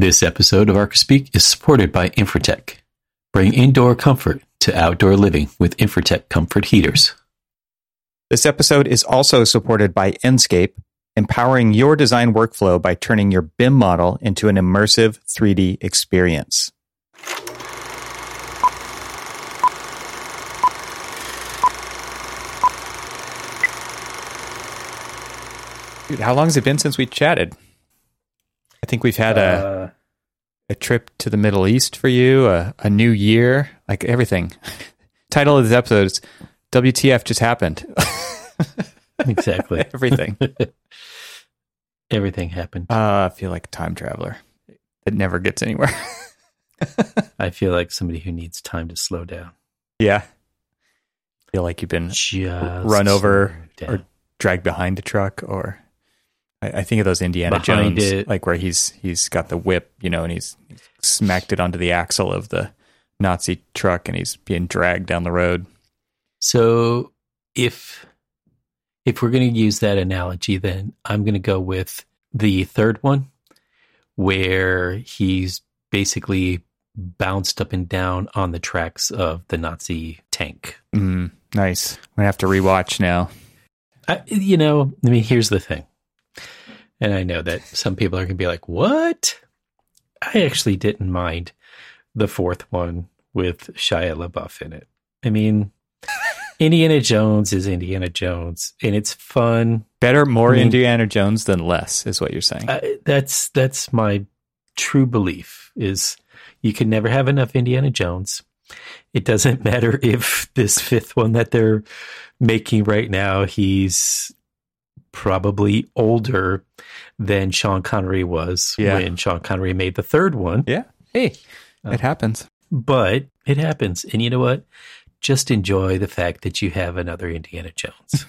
This episode of ArchiSpeak is supported by Infratech. Bring indoor comfort to outdoor living with Infratech comfort heaters. This episode is also supported by Enscape, empowering your design workflow by turning your BIM model into an immersive 3D experience. Dude, how long has it been since we chatted? I think we've had a Uh, a trip to the Middle East for you, a, a new year, like everything. Title of this episode is WTF just happened. Exactly. everything. Everything happened. Uh, I feel like a time traveler. It never gets anywhere. I feel like somebody who needs time to slow down. yeah. Feel like you've been Just run over or dragged behind a truck or I, I think of those Indiana Jones, it. like where he's he's got the whip, you know, and he's, he's smacked it onto the axle of the Nazi truck and he's being dragged down the road. So if if we're going to use that analogy, then I'm going to go with the third one, where he's basically bounced up and down on the tracks of the Nazi tank. Mm, nice. I'm have to rewatch now. I, you know, I mean, here's the thing, and I know that some people are going to be like, "What?" I actually didn't mind the fourth one with Shia LaBeouf in it. I mean, Indiana Jones is Indiana Jones, and it's fun. Better, more I mean- Indiana Jones than less, is what you're saying. Uh, that's that's my true belief. Is you can never have enough Indiana Jones. It doesn't matter if this fifth one that they're making right now, he's probably older than Sean Connery was Yeah. when Sean Connery made the third one. yeah. Hey, it happens. But it happens. And you know what? Just enjoy the fact that you have another Indiana Jones.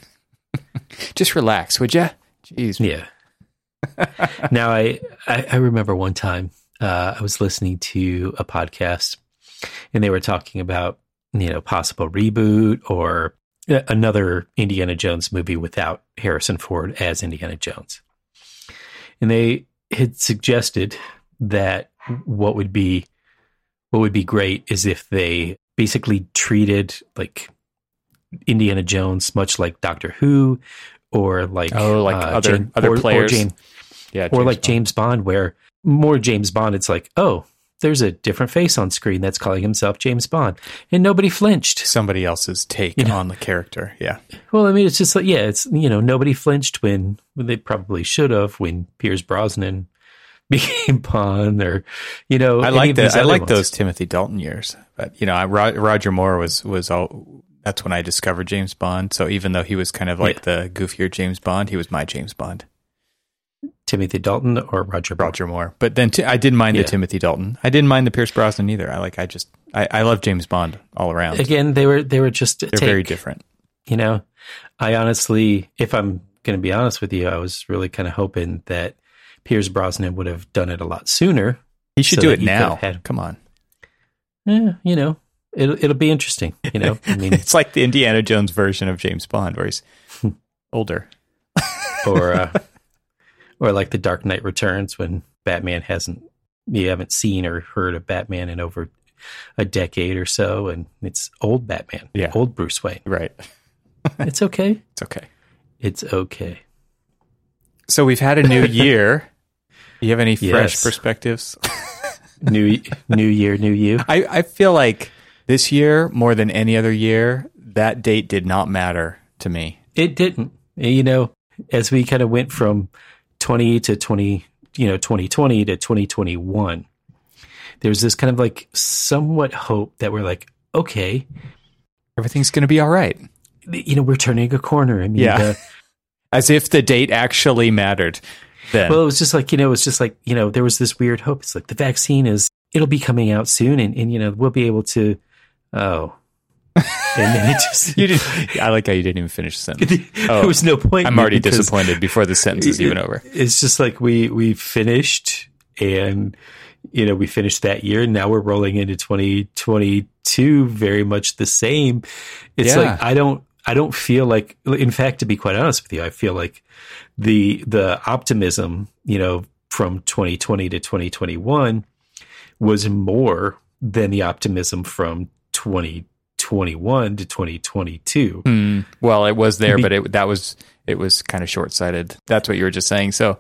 Just relax, would you? Jeez. Yeah. now I, I I remember one time uh, I was listening to a podcast and they were talking about you know possible reboot or another Indiana Jones movie without Harrison Ford as Indiana Jones, and they had suggested that what would be what would be great is if they basically treated like Indiana Jones much like Doctor Who or like Oh, like uh, other- Jane- other or, players. or, Jane, Yeah. or like Bond. James Bond, where more James Bond, it's like, oh, there's a different face on screen that's calling himself James Bond, and nobody flinched. Somebody else's take You know. on the character. Yeah. Well, I mean, it's just like, yeah, it's you know, nobody flinched when, when they probably should have when Pierce Brosnan became Bond, or you know, I like that. I like ones. those Timothy Dalton years. But, you know, I, Roger Moore was, was all, that's when I discovered James Bond. So even though he was kind of like the goofier James Bond, he was my James Bond, Timothy Dalton or Roger. Moore. Roger Moore. But then t- I didn't mind Yeah. the Timothy Dalton. I didn't mind the Pierce Brosnan either. I like, I just, I, I love James Bond all around. Again, they were they were just They're take. very different. you know, I honestly, if I'm going to be honest with you, I was really kind of hoping that Pierce Brosnan would have done it a lot sooner. He should So do it now. had- Come on. Eh, you know, it'll it'll be interesting. You know, I mean, It's like the Indiana Jones version of James Bond where he's older. or uh, or like the Dark Knight Returns when Batman hasn't you haven't seen or heard of Batman in over a decade or so, and it's old Batman, Yeah. old Bruce Wayne. Right. It's okay. It's okay. It's okay. So we've had a new year. Do you have any fresh Yes. perspectives? New new year, new you. I, I feel like this year, more than any other year, that date did not matter to me. It didn't. You know, as we kind of went from 20 to 20, you know, 2020 to 2021, there was this kind of like somewhat hope that we're like, okay, Everything's going to be all right. you know, we're turning a corner. I mean, Yeah. uh, As if the date actually mattered then. well, it was just like, you know, it's just like, you know, there was this weird hope. It's like the vaccine is, it'll be coming out soon and, and you know, we'll be able to, oh. And then it just, you didn't, I like how you didn't even finish the sentence. there oh, was no point. I'm already disappointed before the sentence is even over. It's just like we we finished and you know we finished that year and now we're rolling into 2022 very much the same. It's Yeah. like I don't I don't feel like in fact to be quite honest with you I feel like the the optimism, you know, from 2020 to 2021 was more than the optimism from 2021 to 2022. Mm, well, it was there, but it that was it was kind of short sighted. That's what you were just saying. So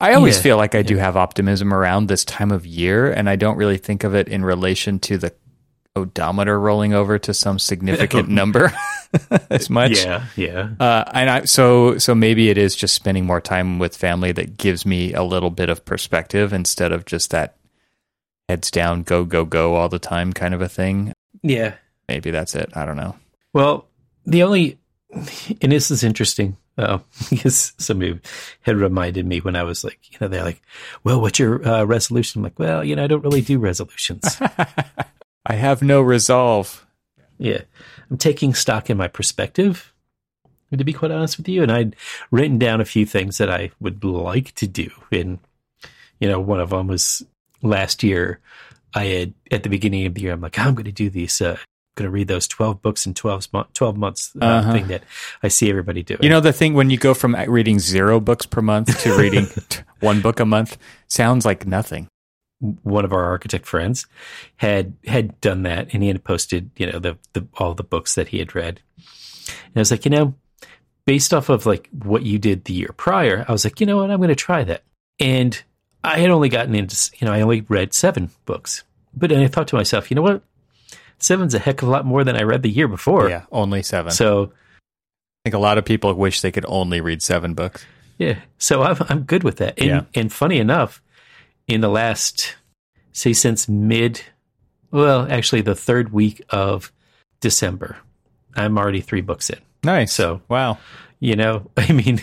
I always Yeah. feel like I do have optimism around this time of year, and I don't really think of it in relation to the odometer rolling over to some significant number as much. Yeah, yeah. Uh, and I, so so maybe it is just spending more time with family that gives me a little bit of perspective instead of just that heads down, go go go all the time kind of a thing. Yeah. Maybe that's it. I don't know. Well, the only, and this is interesting uh, because somebody had reminded me when I was like, you know, they're like, well, what's your uh, resolution? I'm like, well, you know, I don't really do resolutions. I have no resolve. yeah. I'm taking stock in my perspective, to be quite honest with you. And I'd written down a few things that I would like to do. And, you know, one of them was last year. I had, at the beginning of the year, I'm like, I'm going to do these, uh, going to read those 12 books in 12, mo- 12 months uh, Uh-huh. thing that I see everybody doing. You know the thing when you go from reading zero books per month to reading one book a month sounds like nothing. one of our architect friends had had done that and he had posted you know the, the all the books that he had read and i was like you know based off of like what you did the year prior i was like you know what i'm going to try that and i had only gotten into you know i only read seven books but then i thought to myself you know what seven's a heck of a lot more than i read the year before yeah, only seven. so I think a lot of people wish they could only read seven books. Yeah. So I'm I'm good with that. And Yeah. and funny enough, in the last say since mid well, actually the third week of December, I'm already three books in. Nice. So, wow. you know, I mean,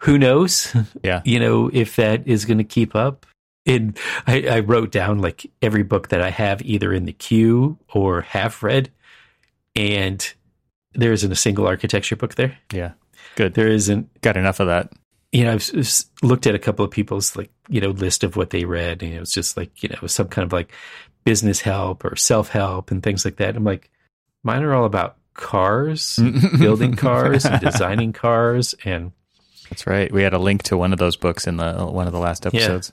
who knows? Yeah. You know, if that is gonna keep up. And I, I wrote down like every book that I have either in the queue or have read. And there isn't a single architecture book there. Yeah. Good. There isn't Got enough of that. you know, I've looked at a couple of people's like, you know, list of what they read, and it was just like, you know, some kind of like business help or self help and things like that. I'm like, mine are all about cars, building cars, and designing cars, and That's right. We had a link to one of those books in the one of the last episodes.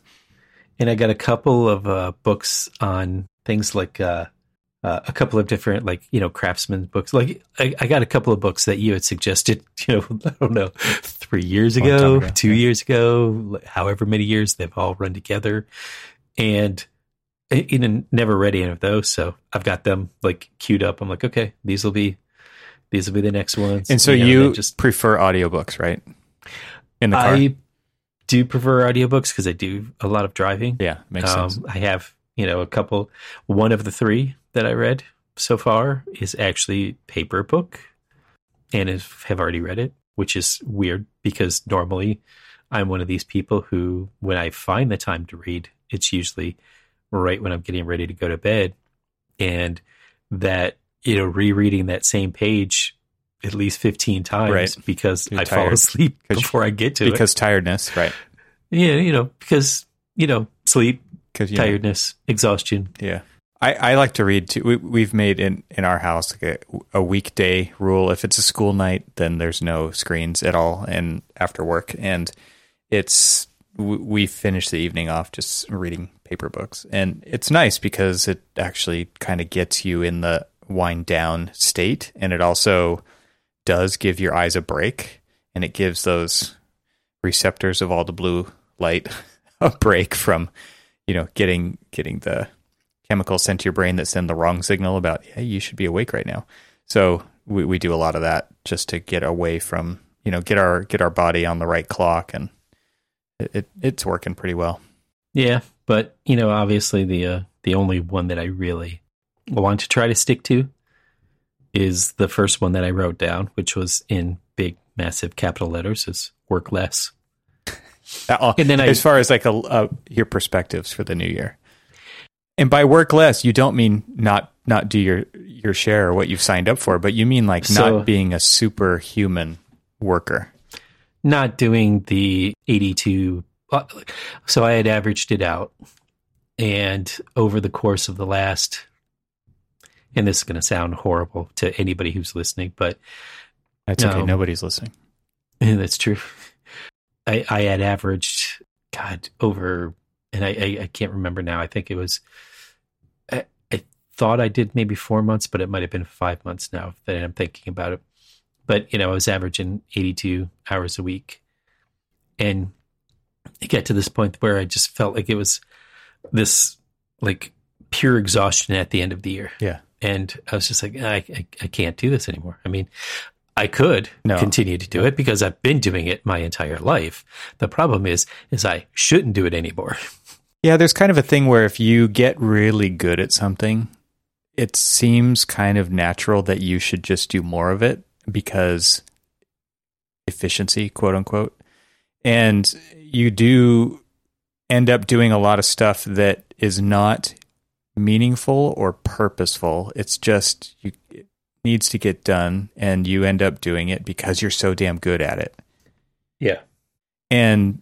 And I got a couple of uh, books on things like uh, uh, a couple of different like you know craftsman books. Like I, I got a couple of books that you had suggested. You know, I don't know, three years ago, ago, two yeah. years ago, however many years they've all run together, and I, I never read any of those. So I've got them like queued up. I'm like, okay, these will be these will be the next ones. And so know, you then just prefer audiobooks, right? In the car. I do prefer audiobooks because I do a lot of driving. yeah, makes Um, sense. I have, you know, a couple. One of the three that I read so far is actually paper book, and is, have already read it, which is weird because normally I'm one of these people who, when I find the time to read, it's usually right when I'm getting ready to go to bed, and that you know, rereading that same page at least 15 times Right. because You're I fall tired. asleep 'Cause you- before I get to it. Because tiredness, right? Yeah, you know, because you know, sleep, Because tiredness, exhaustion. Yeah. I, I like to read too. We, we've made in, in our house like a, a weekday rule. If it's a school night, then there's no screens at all and after work. And it's, we finish the evening off just reading paper books. And it's nice because it actually kind of gets you in the wind down state. And it also does give your eyes a break and it gives those receptors of all the blue light a break from, you know, getting, getting the, chemicals sent to your brain that send the wrong signal about yeah you should be awake right now. So we, we do a lot of that just to get away from you know get our get our body on the right clock and it, it it's working pretty well. Yeah, but you know, obviously the uh, the only one that I really want to try to stick to is the first one that I wrote down, which was in big, massive capital letters, is work less. Uh, And then I- as far as like a, a your perspectives for the new year and by work less you don't mean not not do your your share or what you've signed up for but you mean like So- not being a superhuman worker Not doing the eighty-two. uh, So I had averaged it out, and over the course of the last, and this is going to sound horrible to anybody who's listening, but that's okay No. nobody's listening that's true. I, I had averaged God, over, and I, I, I can't remember now. I think it was, I, I thought I did maybe four months, but it might have been five months now that I'm thinking about it. But, you know, I was averaging 82 hours a week. And it got to this point where I just felt like it was this like pure exhaustion at the end of the year. Yeah. And I was just like, I, I, I can't do this anymore. I mean, I could No. continue to do it because I've been doing it my entire life. The problem is, is I shouldn't do it anymore. Yeah, there's kind of a thing where if you get really good at something, it seems kind of natural that you should just do more of it because efficiency, quote unquote. And you do end up doing a lot of stuff that is not meaningful or purposeful. It's just you it needs to get done and you end up doing it because you're so damn good at it. Yeah. And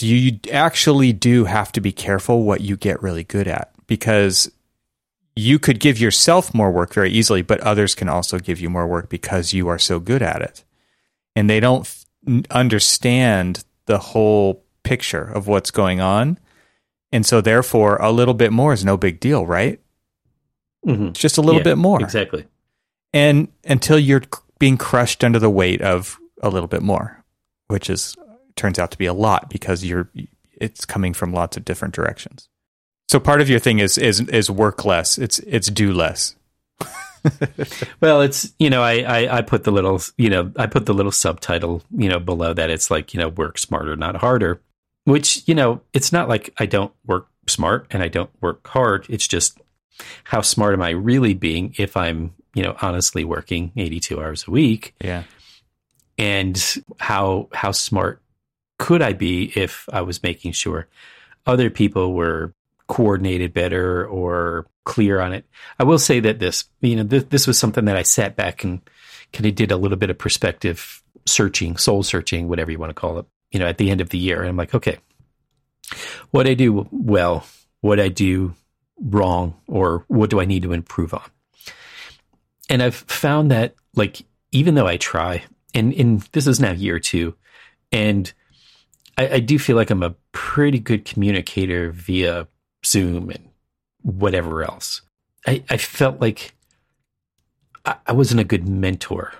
you actually do have to be careful what you get really good at because you could give yourself more work very easily, but others can also give you more work because you are so good at it. And they don't f- understand the whole picture of what's going on. And so, therefore, a little bit more is no big deal, right? Mm-hmm. It's just a little bit more. Exactly. And until you're being crushed under the weight of a little bit more, which is turns out to be a lot because you're it's coming from lots of different directions. So part of your thing is is is work less. It's it's do less. Well, it's you know I, I I put the little you know I put the little subtitle you know below that it's like you know work smarter not harder, which you know it's not like I don't work smart and I don't work hard. It's just how smart am I really being if I'm you know honestly working 82 hours a week Yeah. and how how smart could I be if I was making sure other people were coordinated better or clear on it. I will say that this, you know, this, this was something that I sat back and kind of did a little bit of perspective searching, soul searching, whatever you want to call it, you know, at the end of the year. And I'm like, okay, what I do well, what I do wrong, or what do I need to improve on? And I've found that, like, even though I try, and, and this is now year two, and I, I do feel like I'm a pretty good communicator via Zoom and whatever else. I, I felt like I, I wasn't a good mentor.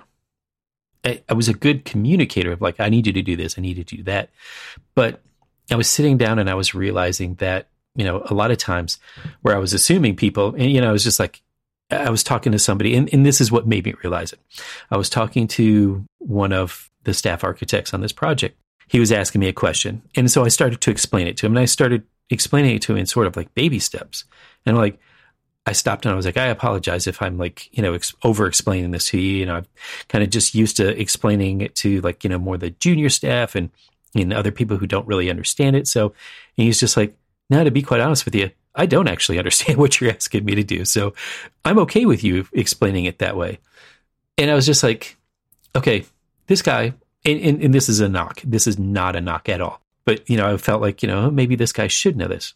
I, was a good communicator of like, I need you to do this, I need you to do that. But I was sitting down and I was realizing that, you know, a lot of times where I was assuming people, and, you know, I was just like, I was talking to somebody, and, and this is what made me realize it. I was talking to one of the staff architects on this project. He was asking me a question. And so I started to explain it to him, and I started explaining it to him in sort of like baby steps. And like, I stopped and I was like, I apologize if I'm like, you know, ex- over explaining this to you. You know, I'm kind of just used to explaining it to like, you know, more the junior staff and, and other people who don't really understand it. So he's just like, now to be quite honest with you, I don't actually understand what you're asking me to do. So I'm okay with you explaining it that way. And I was just like, okay, this guy, and, and, and this is a knock. This is not a knock at all. But, you know, I felt like, you know, maybe this guy should know this.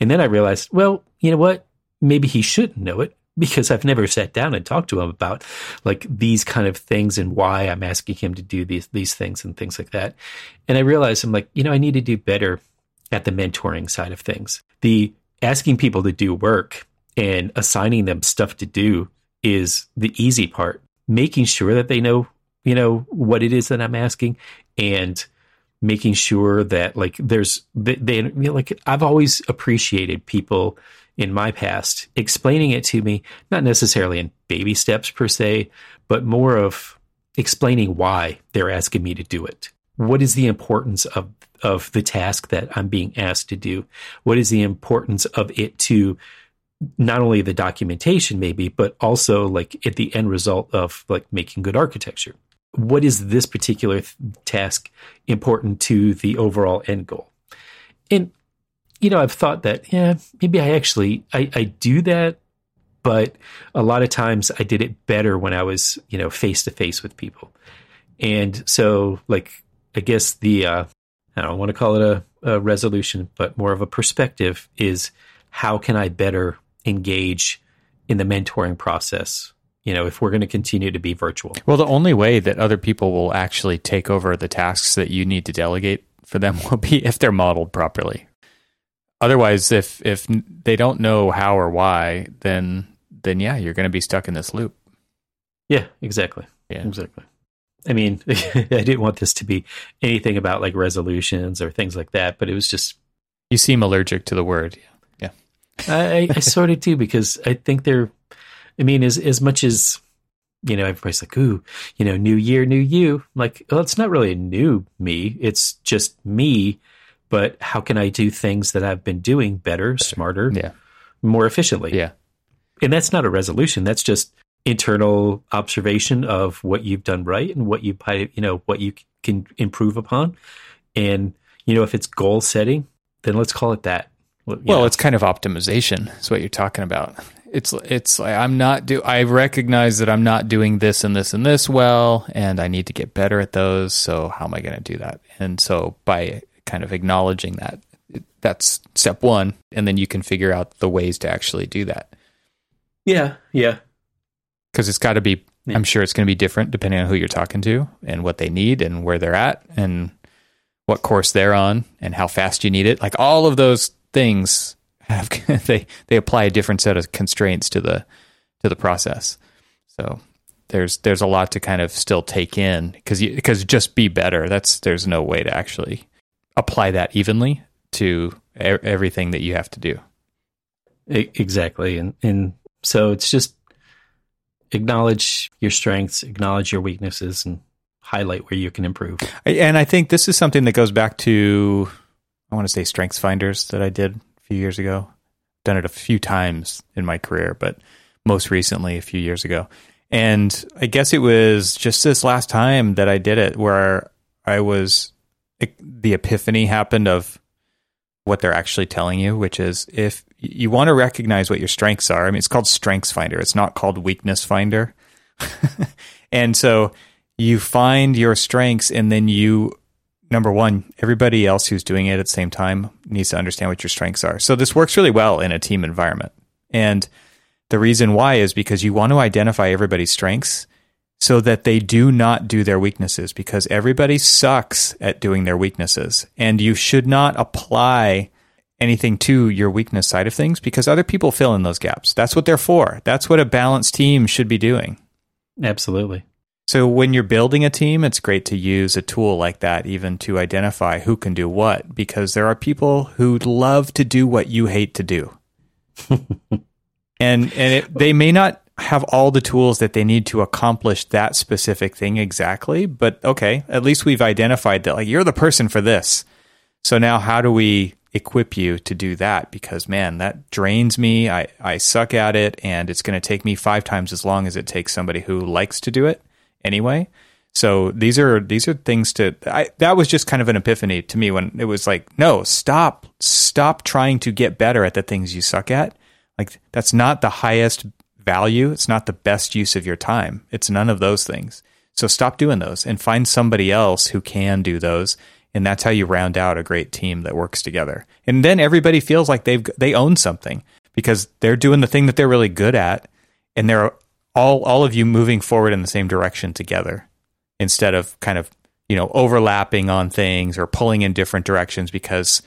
And then I realized, well, you know what? Maybe he shouldn't know it because I've never sat down and talked to him about like these kind of things and why I'm asking him to do these these things and things like that. And I realized I'm like, you know, I need to do better at the mentoring side of things. The asking people to do work and assigning them stuff to do is the easy part. Making sure that they know, you know, what it is that I'm asking and making sure that like there's they, they you know, like I've always appreciated people in my past explaining it to me not necessarily in baby steps per se but more of explaining why they're asking me to do it. What is the importance of of the task that I'm being asked to do? What is the importance of it to not only the documentation maybe but also like at the end result of like making good architecture? What is this particular th- task important to the overall end goal? And you know i've thought that yeah maybe i actually i, I do that but a lot of times i did it better when i was you know face to face with people and so like i guess the uh i don't want to call it a, a resolution but more of a perspective is how can i better engage in the mentoring process you know if we're going to continue to be virtual Well, the only way that other people will actually take over the tasks that you need to delegate for them will be if they're modeled properly. Otherwise, if if they don't know how or why, then then yeah, you're going to be stuck in this loop. Yeah, exactly. Yeah. Exactly. I mean, I didn't want this to be anything about like resolutions or things like that, but it was just You seem allergic to the word. Yeah. I, I sort of do because I think they're. I mean, as as much as you know, everybody's like, "Ooh, you know, new year, new you." I'm like, well, it's not really a new me. It's just me. But how can I do things that I've been doing better, smarter, Yeah. more efficiently? Yeah. And that's not a resolution. That's just internal observation of what you've done right and what you you know what you can improve upon. And you know, if it's goal setting, then let's call it that. you Well, know. it's kind of optimization. Is what you're talking about. It's it's like I'm not do. I recognize that I'm not doing this and this and this well, and I need to get better at those. So how am I going to do that? And so by kind of acknowledging that, that's step one, and then you can figure out the ways to actually do that. yeah, yeah, because it's got to be Yeah. i'm sure it's going to be different depending on who you're talking to and what they need and where they're at and what course they're on and how fast you need it like all of those things have they they apply a different set of constraints to the to the process so there's there's a lot to kind of still take in because you because just be better that's there's no way to actually apply that evenly to e- everything that you have to do exactly. And and so it's just acknowledge your strengths, acknowledge your weaknesses, and highlight where you can improve. And I think this is something that goes back to I want to say Strengths Finders that I did a few years ago. Done it a few times in my career, but most recently a few years ago. And I guess it was just this last time that I did it where I was the epiphany happened of what they're actually telling you, which is if you want to recognize what your strengths are. I mean, it's called Strengths Finder. It's not called Weakness Finder. and so you find your strengths and then you number one everybody else who's doing it at the same time needs to understand what your strengths are so this works really well in a team environment and the reason why is because you want to identify everybody's strengths so that they do not do their weaknesses because everybody sucks at doing their weaknesses and you should not apply anything to your weakness side of things because other people fill in those gaps that's what they're for that's what a balanced team should be doing Absolutely. so when you're building a team, it's great to use a tool like that even to identify who can do what because there are people who love to do what you hate to do. and and it, they may not have all the tools that they need to accomplish that specific thing exactly, but okay, at least we've identified that like you're the person for this. So now how do we equip you to do that because man, that drains me. I I suck at it and it's going to take me 5 times as long as it takes somebody who likes to do it anyway. So these are these are things to I that was just kind of an epiphany to me when it was like, no, stop stop trying to get better at the things you suck at. Like that's not the highest value, it's not the best use of your time. It's none of those things. So stop doing those and find somebody else who can do those and that's how you round out a great team that works together. And then everybody feels like they've they own something because they're doing the thing that they're really good at and they're all all of you moving forward in the same direction together instead of kind of you know overlapping on things or pulling in different directions because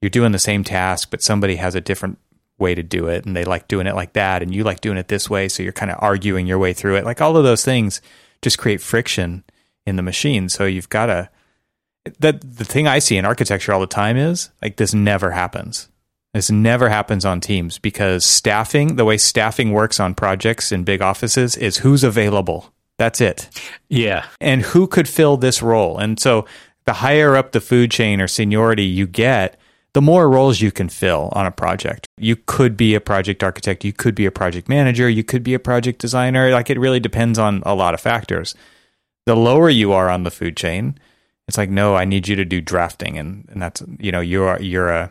you're doing the same task but somebody has a different way to do it and they like doing it like that and you like doing it this way so you're kind of arguing your way through it like all of those things just create friction in the machine so you've got to that the thing I see in architecture all the time is like this never happens. This never happens on teams because staffing, the way staffing works on projects in big offices is who's available. That's it. Yeah. And who could fill this role. And so the higher up the food chain or seniority you get, the more roles you can fill on a project. You could be a project architect, you could be a project manager, you could be a project designer. Like it really depends on a lot of factors. The lower you are on the food chain, it's like, no, I need you to do drafting and, and that's you know, you're you're a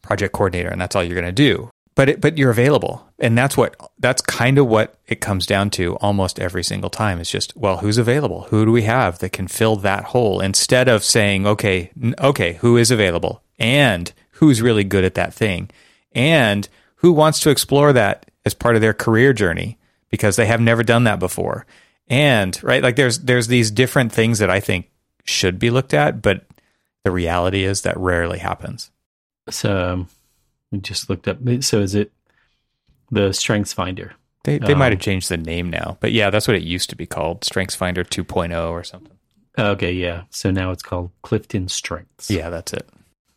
project coordinator and that's all you're gonna do. But it, but you're available. And that's what that's kind of what it comes down to almost every single time. It's just, well, who's available? Who do we have that can fill that hole? Instead of saying, okay, okay, who is available? And who's really good at that thing? And who wants to explore that as part of their career journey because they have never done that before. And right, like there's there's these different things that I think should be looked at, but the reality is that rarely happens. So um, we just looked up. So is it the Strengths Finder? They they Um, might have changed the name now, but yeah, that's what it used to be called, Strengths Finder 2.0 or something. Okay, yeah. So now it's called Clifton Strengths. Yeah, that's it.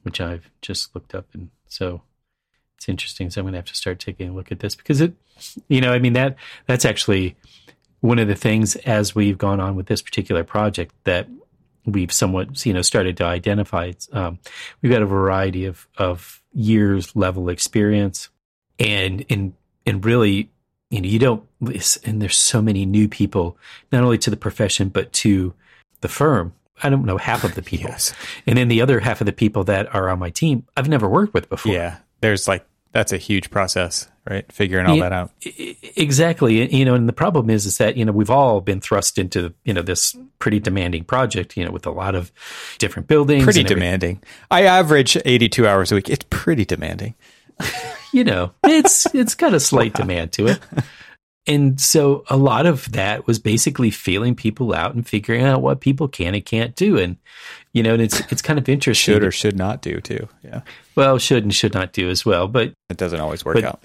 Which I've just looked up, and so it's interesting. So I'm going to have to start taking a look at this because it, you know, I mean that that's actually one of the things as we've gone on with this particular project that we've somewhat you know started to identify. Um, we've got a variety of of years level experience, and and and really, you know, you don't, and there's so many new people not only to the profession but to the firm. I don't know half of the people. Yes. And then the other half of the people that are on my team, I've never worked with before. Yeah, there's like that's a huge process, right? Figuring all Yeah. that out. Exactly. You know, and the problem is, is that, you know, we've all been thrust into, you know, this pretty demanding project, you know, with a lot of different buildings. Pretty and demanding. I average 82 hours a week. It's pretty demanding. You know, it's, it's got a slight demand to it. And so a lot of that was basically feeling people out and figuring out what people can and can't do. And, you know, and it's, it's kind of interesting. Should or should not do too. Yeah, well, should and should not do as well. But it doesn't always work But- out.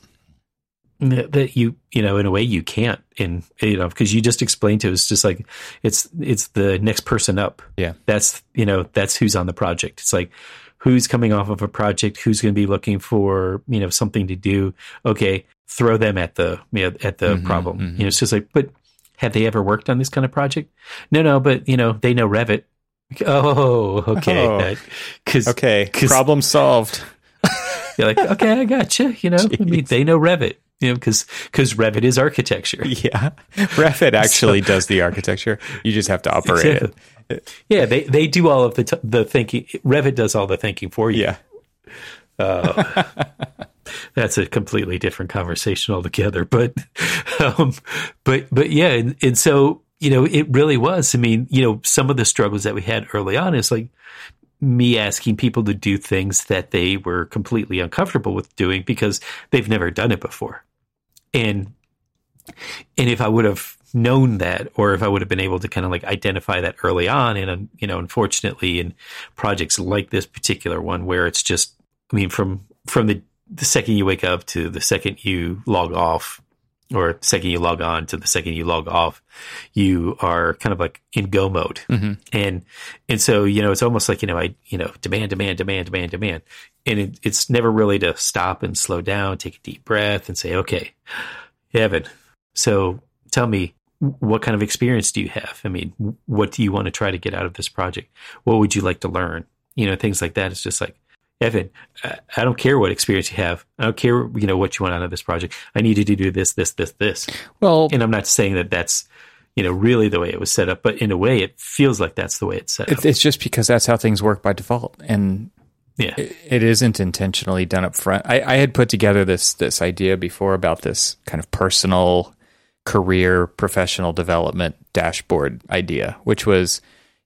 that that you you know in a way you can't in you know because you just explained to us just like it's it's the next person up Yeah. that's you know that's who's on the project it's like who's coming off of a project who's going to be looking for you know something to do okay throw them at the you know, at the Mhm, problem mhm. you know it's just like but have they ever worked on this kind of project no no but you know they know revit oh Oh. okay because problem solved. you're like okay i gotcha you know i mean they know revit you know because because revit is architecture Yeah, Revit actually does the architecture. You just have to operate it. Yeah, they they do all of the t- the thinking. Revit does all the thinking for you. Yeah, Uh, that's a completely different conversation altogether. But um, but but yeah, and, and so you know, it really was. I mean, you know, some of the struggles that we had early on is like me asking people to do things that they were completely uncomfortable with doing because they've never done it before. And and if I would have known that, or if I would have been able to kind of like identify that early on, and you know, unfortunately, in projects like this particular one, where it's just, I mean, from from the the second you wake up to the second you log off, or second you log on to the second you log off, you are kind of like in go mode, Mhm. and and so you know, it's almost like you know, I you know, demand, demand, demand, demand, demand, and it, it's never really to stop and slow down, take a deep breath, and say, okay, Evan, so tell me, what kind of experience do you have? I mean, what do you want to try to get out of this project? What would you like to learn? You know, things like that. It's just like, Evan, I don't care what experience you have. I don't care, you know, what you want out of this project. I need you to do this, this, this, this. well, And I'm not saying that that's, you know, really the way it was set up, but in a way, it feels like that's the way it's set up. it's just because that's how things work by default, and Yeah. it, it isn't intentionally done up front. I, I had put together this this idea before about this kind of personal career professional development dashboard idea, which was,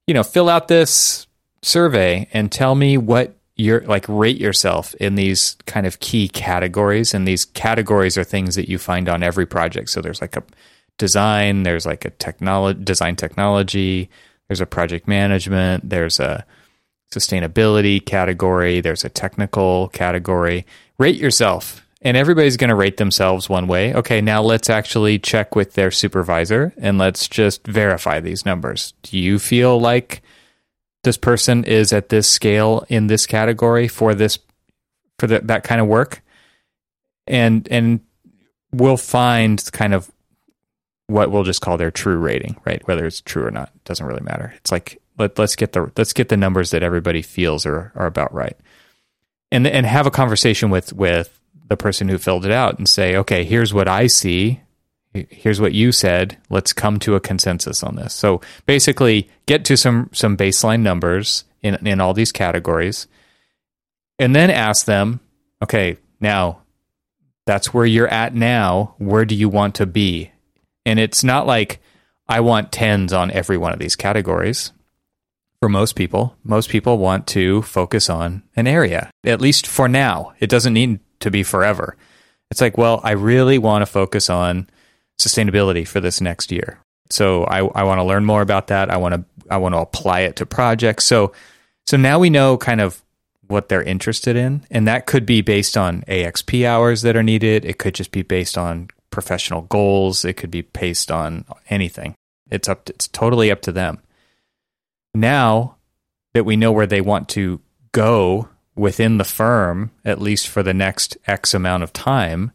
you know, fill out this survey and tell me what you're like rate yourself in these kind of key categories and these categories are things that you find on every project so there's like a design there's like a technology design technology there's a project management there's a sustainability category, there's a technical category. Rate yourself. And everybody's going to rate themselves one way. Okay, now let's actually check with their supervisor and let's just verify these numbers. Do you feel like this person is at this scale in this category for this for the, that kind of work? And and we'll find kind of what we'll just call their true rating, right? Whether it's true or not doesn't really matter. It's like let, let's get the let's get the numbers that everybody feels are are about right, and and have a conversation with with the person who filled it out and say, okay, here's what I see, here's what you said. Let's come to a consensus on this. So basically, get to some some baseline numbers in in all these categories, and then ask them, okay, now that's where you're at now. Where do you want to be? And it's not like I want tens on every one of these categories. For most people, most people want to focus on an area, at least for now. It doesn't need to be forever. It's like, well, I really want to focus on sustainability for this next year. So I, I want to learn more about that. I want to I want to apply it to projects. So So now we know kind of what they're interested in. And that could be based on AXP hours that are needed. It could just be based on professional goals. It could be based on anything. It's up to, it's totally up to them. Now that we know where they want to go within the firm, at least for the next X amount of time,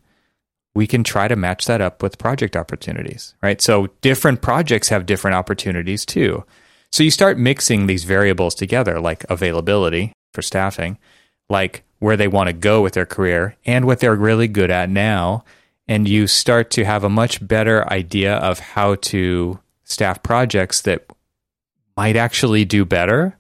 we can try to match that up with project opportunities, right? So different projects have different opportunities too. So you start mixing these variables together, like availability for staffing, like where they want to go with their career and what they're really good at now. And you start to have a much better idea of how to staff projects that might actually do better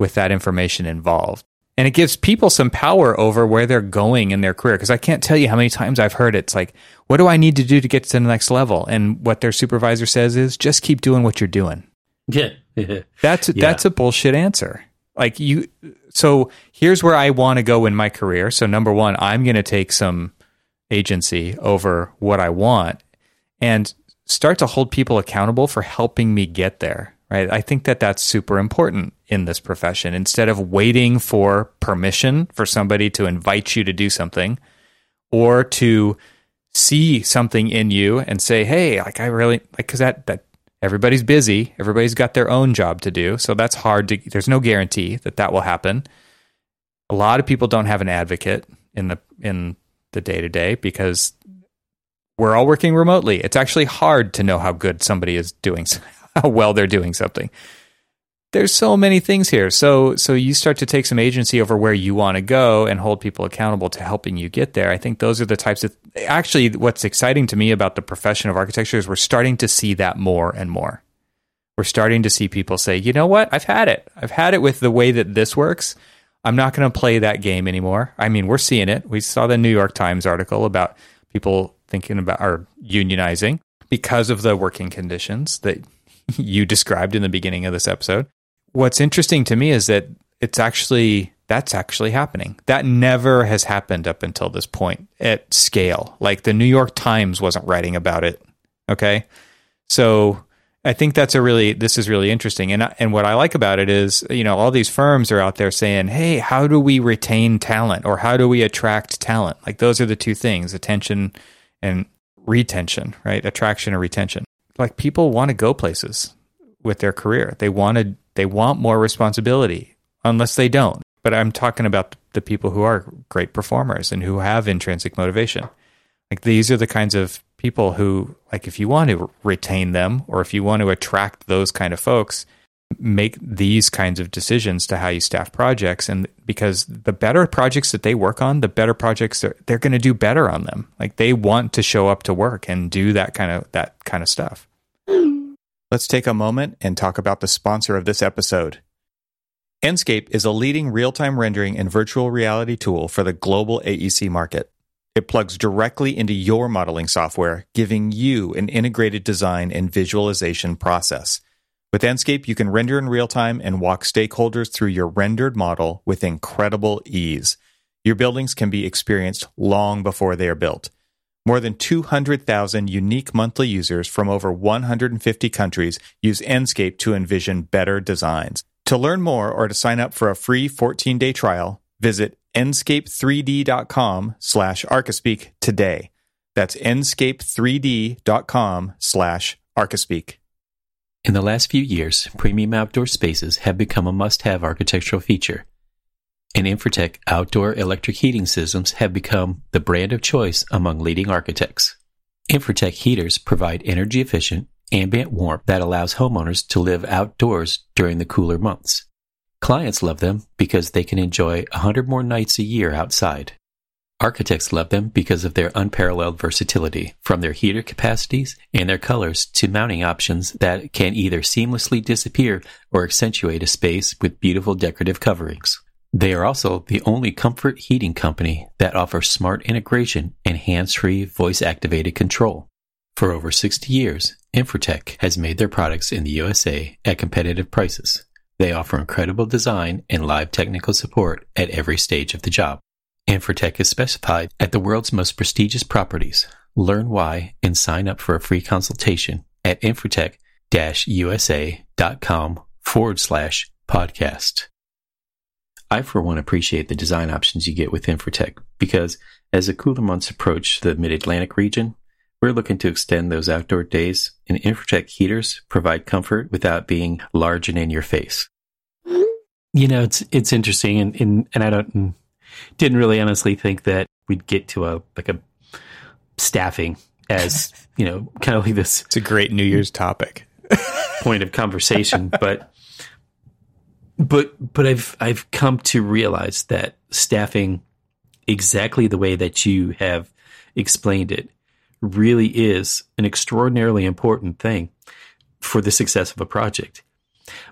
with that information involved. And it gives people some power over where they're going in their career. Because I can't tell you how many times I've heard it. it's like, what do I need to do to get to the next level? And what their supervisor says is just keep doing what you're doing. Yeah. that's yeah. that's a bullshit answer. Like you so here's where I want to go in my career. So number 1, I'm going to take some agency over what I want and start to hold people accountable for helping me get there right? I think that that's super important in this profession. Instead of waiting for permission for somebody to invite you to do something or to see something in you and say, "Hey, like I really like cuz that that everybody's busy, everybody's got their own job to do." So that's hard to there's no guarantee that that will happen. A lot of people don't have an advocate in the in the day to day because we're all working remotely. It's actually hard to know how good somebody is doing how well they're doing something. There's so many things here. So so you start to take some agency over where you want to go and hold people accountable to helping you get there. I think those are the types of actually what's exciting to me about the profession of architecture is we're starting to see that more and more. We're starting to see people say, "You know what? I've had it. I've had it with the way that this works. I'm not going to play that game anymore." I mean, we're seeing it. We saw the New York Times article about people thinking about or unionizing because of the working conditions that you described in the beginning of this episode. What's interesting to me is that it's actually that's actually happening. That never has happened up until this point at scale. Like the New York Times wasn't writing about it. Okay. So I think that's a really this is really interesting. And and what I like about it is, you know, all these firms are out there saying, "Hey, how do we retain talent or how do we attract talent?" Like those are the two things, attention and retention, right? Attraction or retention like people want to go places with their career. They wanted they want more responsibility unless they don't. But I'm talking about the people who are great performers and who have intrinsic motivation. Like these are the kinds of people who like if you want to retain them or if you want to attract those kind of folks, make these kinds of decisions to how you staff projects and because the better projects that they work on the better projects they're, they're going to do better on them like they want to show up to work and do that kind of that kind of stuff Let's take a moment and talk about the sponsor of this episode. Enscape is a leading real time rendering and virtual reality tool for the global AEC market. It plugs directly into your modeling software, giving you an integrated design and visualization process. With Enscape, you can render in real time and walk stakeholders through your rendered model with incredible ease. Your buildings can be experienced long before they are built. More than 200,000 unique monthly users from over 150 countries use Enscape to envision better designs. To learn more or to sign up for a free 14-day trial, visit enscape3d.com slash archispeak today. That's enscape3d.com slash archispeak. In the last few years, premium outdoor spaces have become a must-have architectural feature and Infratech outdoor electric heating systems have become the brand of choice among leading architects. Infratech heaters provide energy efficient, ambient warmth that allows homeowners to live outdoors during the cooler months. Clients love them because they can enjoy 100 more nights a year outside. Architects love them because of their unparalleled versatility, from their heater capacities and their colors to mounting options that can either seamlessly disappear or accentuate a space with beautiful decorative coverings. They are also the only comfort heating company that offers smart integration and hands-free voice-activated control. For over 60 years, Infratech has made their products in the USA at competitive prices. They offer incredible design and live technical support at every stage of the job. Infratech is specified at the world's most prestigious properties. Learn why and sign up for a free consultation at infratech-usa.com forward slash podcast. I, for one, appreciate the design options you get with Infratech because as the cooler months approach the mid Atlantic region, we're looking to extend those outdoor days, and Infratech heaters provide comfort without being large and in your face. You know, it's it's interesting, and and, and I don't didn't really honestly think that we'd get to a like a staffing as you know, kind of like this. It's a great New Year's topic point of conversation, but but but I've I've come to realize that staffing exactly the way that you have explained it really is an extraordinarily important thing for the success of a project.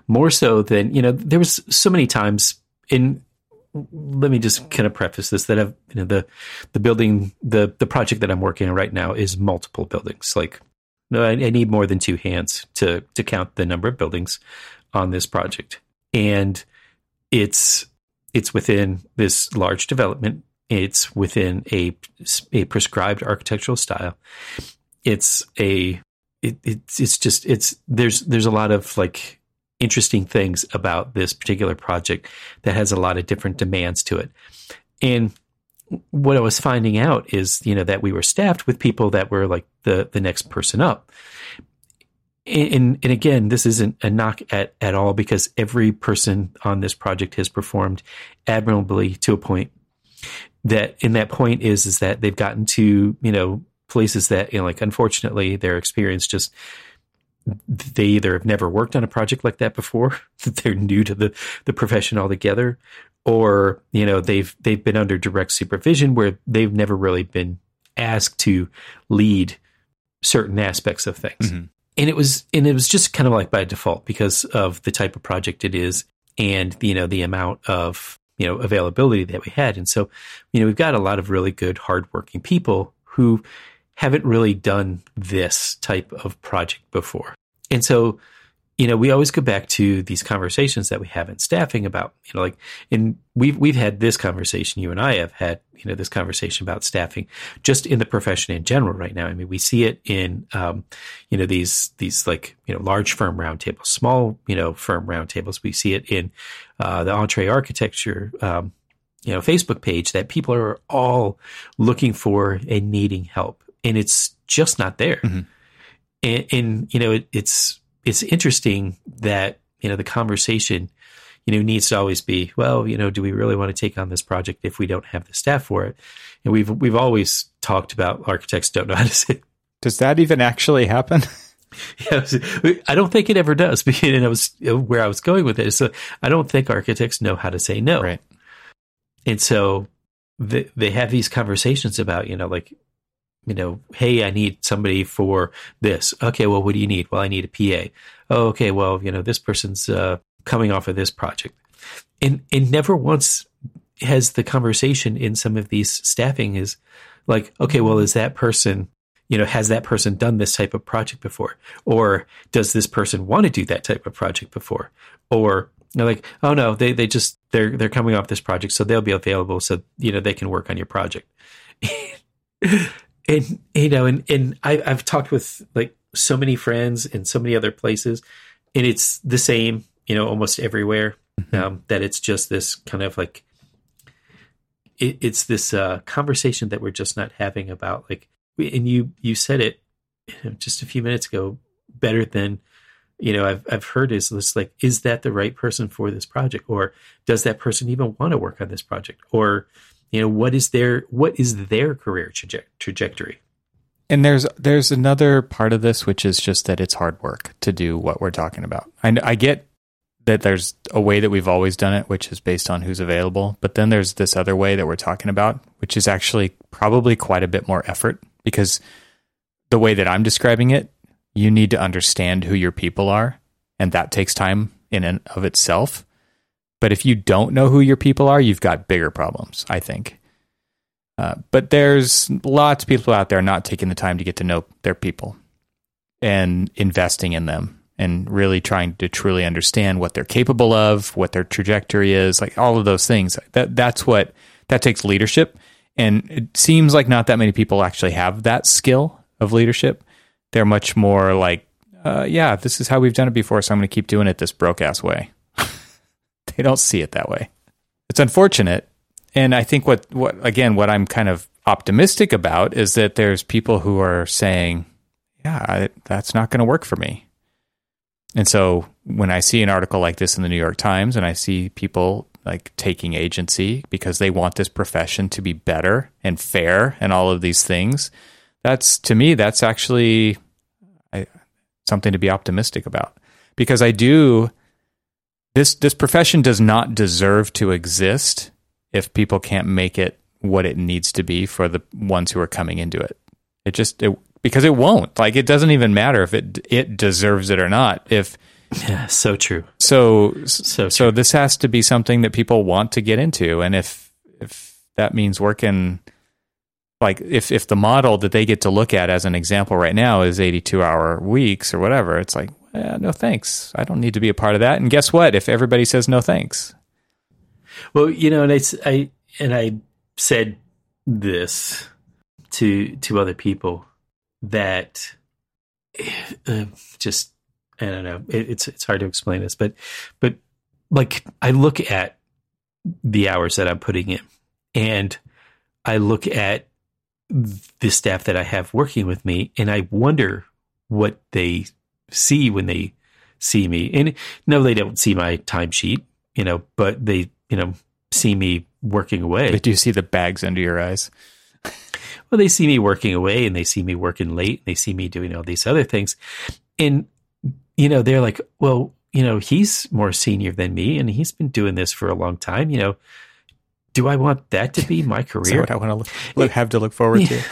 More so than, you know, there was so many times in let me just kind of preface this that I've, you know, the the building the the project that I'm working on right now is multiple buildings. Like no, I, I need more than two hands to to count the number of buildings on this project. And it's it's within this large development it's within a a prescribed architectural style. It's a it, it's it's just it's there's there's a lot of like interesting things about this particular project that has a lot of different demands to it. And what I was finding out is, you know, that we were staffed with people that were like the the next person up. And, and again, this isn't a knock at, at all because every person on this project has performed admirably to a point that in that point is is that they've gotten to you know places that you know like unfortunately their experience just they either have never worked on a project like that before they're new to the the profession altogether or you know they've they've been under direct supervision where they've never really been asked to lead certain aspects of things. Mm-hmm. and it was and it was just kind of like by default because of the type of project it is and you know the amount of you know availability that we had. And so you know we've got a lot of really good hardworking people who haven't really done this type of project before and so you know we always go back to these conversations that we have in staffing about you know like and we've we've had this conversation you and I have had you know this conversation about staffing just in the profession in general right now. I mean we see it in um, you know these these like you know large firm roundtables small you know firm roundtables. We see it in uh, the EntreArchitecture um, you know Facebook page that people are all looking for and needing help. And it's just not there. Mm-hmm. And, and, you know it, it's it's interesting that you know the conversation you know needs to always be well you know do we really want to take on this project if we don't have the staff for it and we've we've always talked about architects don't know how to say does that even actually happen yeah, I don't think it ever does. And I was where I was going with it. So I don't think architects know how to say no. Right. And so they, they have these conversations about, you know, like you know, hey, I need somebody for this. Okay, well, what do you need? Well, I need a PA. Oh, okay, well, you know, this person's uh, coming off of this project. And and never once has the conversation in some of these staffing is like, okay, well, is that person, you know, has that person done this type of project before? Or does this person want to do that type of project before? Or they're like, oh no, they they just they're they're coming off this project, so they'll be available, so you know they can work on your project. and you know, and and I, I've talked with like so many friends in so many other places, and it's the same, you know, almost everywhere. Mm-hmm. Um, that it's just this kind of like it, it's this uh, conversation that we're just not having about like, and you you said it just a few minutes ago better than you know I've I've heard is this like is that the right person for this project or does that person even want to work on this project or you know what is their what is their career traje- trajectory? And there's there's another part of this which is just that it's hard work to do what we're talking about. I, I get that there's a way that we've always done it which is based on who's available. But then there's this other way that we're talking about which is actually probably quite a bit more effort because the way that i'm describing it you need to understand who your people are. And that takes time in and of itself but if you don't know who your people are, you've got bigger problems, I think. Uh, but there's lots of people out there not taking the time to get to know their people and investing in them and really trying to truly understand what they're capable of, what their trajectory is, like all of those things. That that's what that takes leadership. And it seems like not that many people actually have that skill of leadership. They're much more like, uh, yeah, this is how we've done it before, so I'm going to keep doing it this broke ass way they don't see it that way. it's unfortunate. And I think what, what, again, what I'm kind of optimistic about is that there's people who are saying, yeah, I, that's not going to work for me. And so when I see an article like this in the New York Times and I see people like taking agency because they want this profession to be better and fair and all of these things, that's to me, that's actually I, something to be optimistic about because I do this this profession does not deserve to exist if people can't make it what it needs to be for the ones who are coming into it. It just it, because it won't. Like it doesn't even matter if it it deserves it or not. If yeah, so true. So so so this has to be something that people want to get into, and if if that means working like if if the model that they get to look at as an example right now is 82 hour weeks or whatever it's like eh, no thanks. I don't need to be a part of that. And guess what? If everybody says no thanks. Well you know and i, I and i said this to to other people that uh, just I don't know. It, it's it's hard to explain this but but like I look at the hours that I'm putting in and I look at the staff that I have working with me and I wonder what they see when they see me and no they don't see my timesheet you know but they you know see me working away but do you see the bags under your eyes well, they see me working away and they see me working late and they see me doing all these other things. And, you know, they're like, well, you know, he's more senior than me and he's been doing this for a long time. You know, do I want that to be my career? what I want to look, look, have to look forward yeah. to.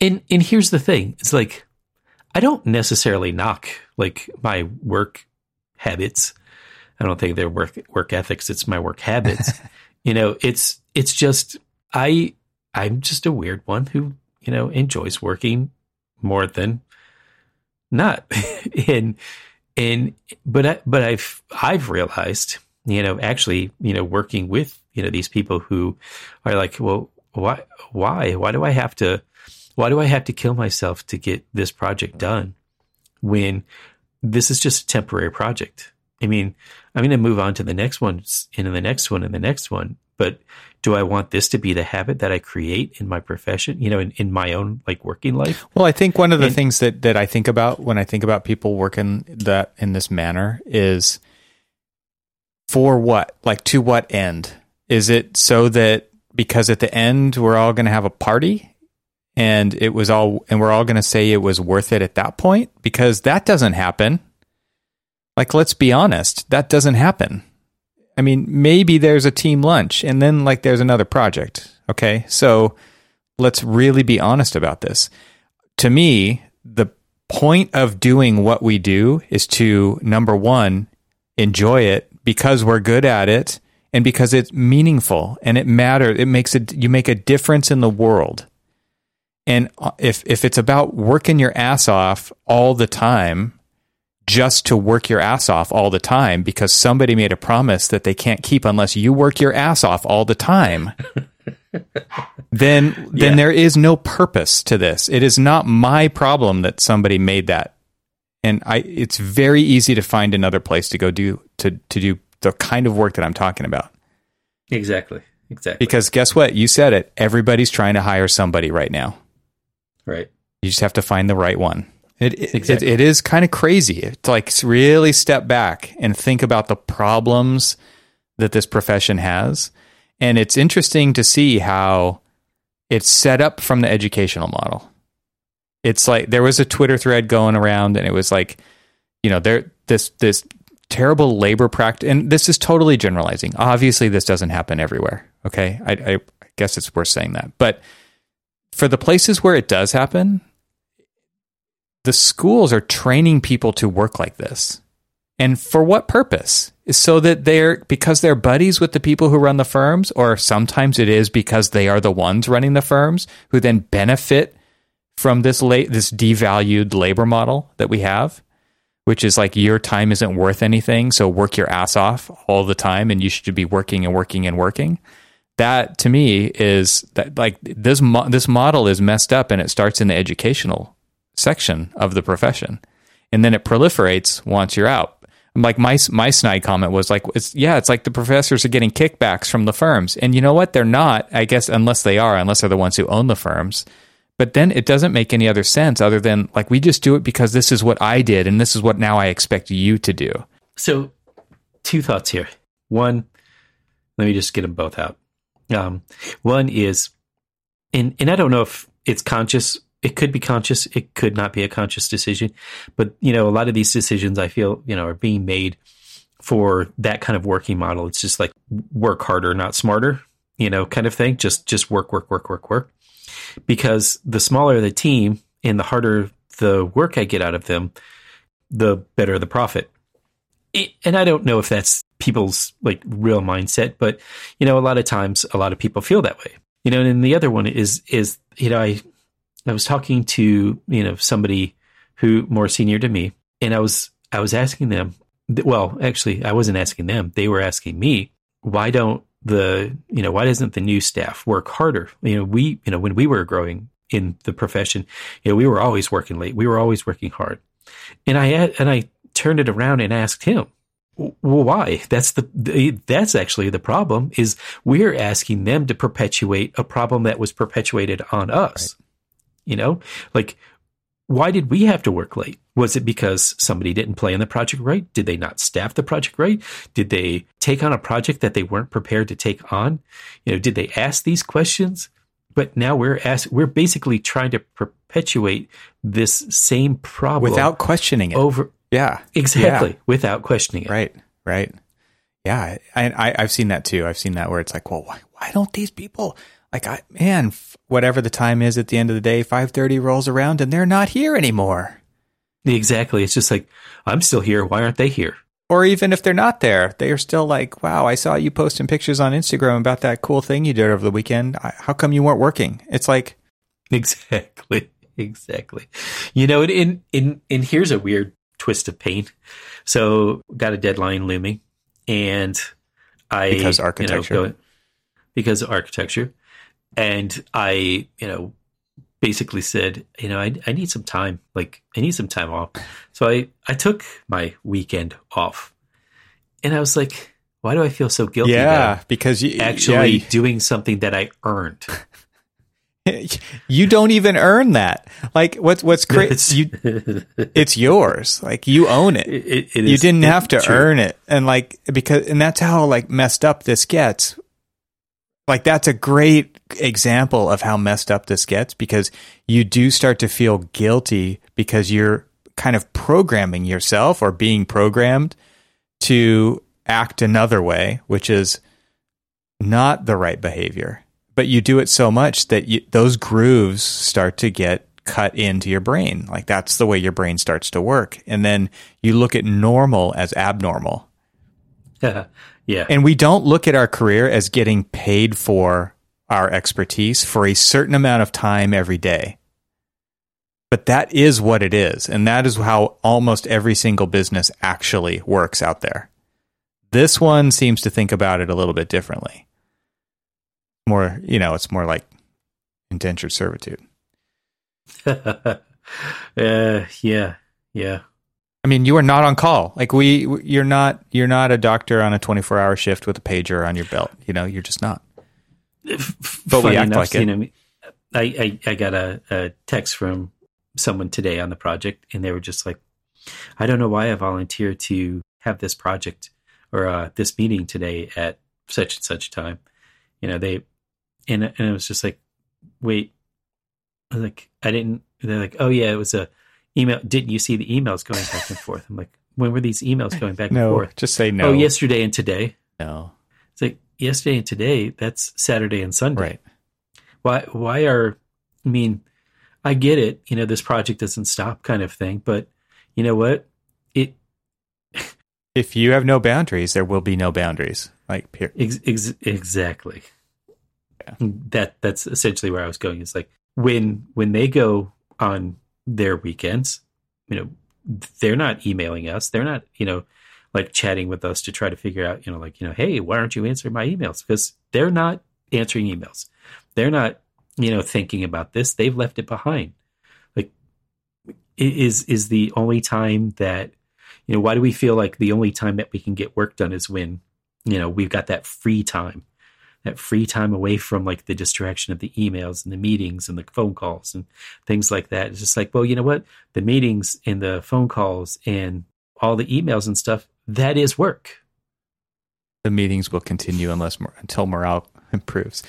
And, and here's the thing. It's like, I don't necessarily knock like my work habits. I don't think they're work work ethics. It's my work habits. you know, it's it's just I I'm just a weird one who, you know, enjoys working more than not. and, and, but, I, but I've, I've realized, you know, actually, you know, working with, you know, these people who are like, well, why, why, why do I have to, why do I have to kill myself to get this project done when this is just a temporary project? I mean, I'm going to move on to the next one and the next one and the next one, but do I want this to be the habit that I create in my profession, you know, in, in my own like working life? Well, I think one of the and, things that, that I think about when I think about people working that in this manner is for what? Like to what end? Is it so that because at the end we're all going to have a party and it was all, and we're all going to say it was worth it at that point? Because that doesn't happen. Like, let's be honest, that doesn't happen I mean, maybe there's a team lunch and then like there's another project. Okay. So let's really be honest about this. To me, the point of doing what we do is to number one, enjoy it because we're good at it and because it's meaningful and it matters. It makes it, you make a difference in the world. And uh, if, if it's about working your ass off all the time, just to work your ass off all the time because somebody made a promise that they can't keep unless you work your ass off all the time. then then yeah. there is no purpose to this. It is not my problem that somebody made that. And I it's very easy to find another place to go do to to do the kind of work that I'm talking about. Exactly. Exactly. Because guess what? You said it. Everybody's trying to hire somebody right now. Right. You just have to find the right one. It, exactly. it, it is kind of crazy to like really step back and think about the problems that this profession has. And it's interesting to see how it's set up from the educational model. It's like there was a Twitter thread going around and it was like, you know, there this this terrible labor practice and this is totally generalizing. Obviously this doesn't happen everywhere. Okay. I, I guess it's worth saying that. But for the places where it does happen, the schools are training people to work like this. And for what purpose? So that they're because they're buddies with the people who run the firms, or sometimes it is because they are the ones running the firms who then benefit from this late this devalued labor model that we have, which is like your time isn't worth anything, so work your ass off all the time, and you should be working and working and working. That to me is that like this mo- this model is messed up, and it starts in the educational section of the profession. And then it proliferates once you're out. like my my snide comment was like it's yeah it's like the professors are getting kickbacks from the firms and you know what they're not i guess unless they are unless they're the ones who own the firms but then it doesn't make any other sense other than like we just do it because this is what i did and this is what now i expect you to do So, two thoughts here. One, let me just get them both out. Um, one is, and and I don't know if it's conscious. It could be conscious. It could not be a conscious decision. But you know, a lot of these decisions I feel you know are being made for that kind of working model. It's just like work harder, not smarter. You know, kind of thing. Just just work, work, work, work, work. Because the smaller the team and the harder the work I get out of them, the better the profit it, and I don't know if that's people's like real mindset, but you know, a lot of times, a lot of people feel that way. You know, and the other one is is you know, I I was talking to you know somebody who more senior to me, and I was I was asking them. Well, actually, I wasn't asking them; they were asking me, why don't the you know why doesn't the new staff work harder? You know, we you know when we were growing in the profession, you know, we were always working late, we were always working hard, and I and I turned it around and asked him, why? That's the that's actually the problem. Is we're asking them to perpetuate a problem that was perpetuated on us. Right. You know, like why did we have to work late? Was it because somebody didn't play in the project right? Did they not staff the project right? Did they take on a project that they weren't prepared to take on? You know, did they ask these questions? But now we're ask, we're basically trying to perpetuate this same problem without questioning it over yeah. Exactly. Yeah. Without questioning it. Right. Right. Yeah. I, I, have seen that too. I've seen that where it's like, well, why, why don't these people like, I, man, whatever the time is at the end of the day, 530 rolls around and they're not here anymore. Exactly. It's just like, I'm still here. Why aren't they here? Or even if they're not there, they are still like, wow, I saw you posting pictures on Instagram about that cool thing you did over the weekend. How come you weren't working? It's like, exactly. Exactly. You know, in, in, and here's a weird twist of paint. So got a deadline looming, and I because architecture, you know, go, because of architecture, and I you know basically said you know I I need some time, like I need some time off. So I I took my weekend off, and I was like. Why do I feel so guilty? Yeah, because you actually yeah, doing something that I earned. you don't even earn that. Like what's what's crazy? You, it's yours. Like you own it. it, it you didn't have to true. earn it, and like because and that's how like messed up this gets. Like that's a great example of how messed up this gets because you do start to feel guilty because you're kind of programming yourself or being programmed to act another way, which is not the right behavior but you do it so much that you, those grooves start to get cut into your brain. Like that's the way your brain starts to work. And then you look at normal as abnormal. Yeah. yeah. And we don't look at our career as getting paid for our expertise for a certain amount of time every day. But that is what it is. And that is how almost every single business actually works out there. This one seems to think about it a little bit differently more, you know, it's more like indentured servitude. uh, yeah, yeah. I mean, you are not on call. Like we, you're not, you're not a doctor on a 24 hour shift with a pager on your belt. You know, you're just not. But Funny we act enough, like it. You know, I, I, I got a, a text from someone today on the project, and they were just like, "I don't know why I volunteered to have this project or uh, this meeting today at such and such time." You know, they and and it was just like, wait, I like I didn't. They're like, oh yeah, it was a email. Didn't you see the emails going back and forth? I'm like, when were these emails going back no, and forth? Just say no. Oh, yesterday and today. No. It's like yesterday and today. That's Saturday and Sunday. Right. Why? Why are? I mean, I get it. You know, this project doesn't stop, kind of thing. But you know what? It. if you have no boundaries, there will be no boundaries. Like, period. Ex- ex- exactly yeah. that that's essentially where I was going. Is like when when they go on their weekends, you know, they're not emailing us. They're not, you know, like chatting with us to try to figure out, you know, like, you know, hey, why aren't you answering my emails? Because they're not answering emails. They're not, you know, thinking about this. They've left it behind. Like is is the only time that You know, why do we feel like the only time that we can get work done is when, you know, we've got that free time, that free time away from like the distraction of the emails and the meetings and the phone calls and things like that. It's just like, well, you know what? The meetings and the phone calls and all the emails and stuff, that is work. The meetings will continue unless until morale improves.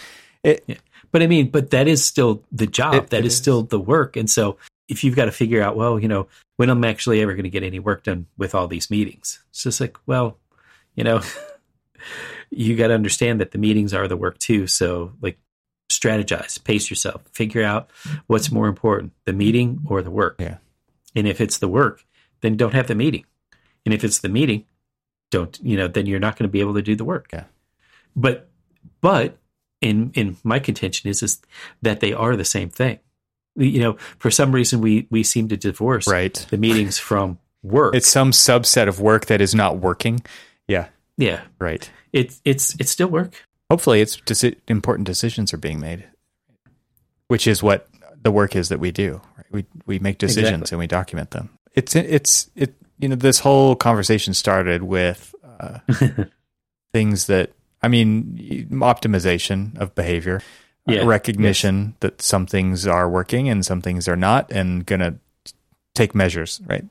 It, yeah. But I mean, but that is still the job. It, that it is, is still the work. And so if you've got to figure out, well, you know, when I'm actually ever going to get any work done with all these meetings, it's just like, well, you know, you got to understand that the meetings are the work too. So like strategize, pace yourself, figure out what's more important, the meeting or the work. Yeah. And if it's the work, then don't have the meeting. And if it's the meeting, don't, you know, then you're not going to be able to do the work. Yeah. But, but in, in my contention is, is that they are the same thing you know, for some reason we we seem to divorce right. the meetings from work. It's some subset of work that is not working. Yeah. Yeah. Right. It it's it's still work. Hopefully, it's deci- important decisions are being made, which is what the work is that we do. Right? We we make decisions exactly. and we document them. It's it's it. You know, this whole conversation started with uh, things that I mean, optimization of behavior yeah. recognition yes. that some things are working and some things are not, and gonna take measures, right?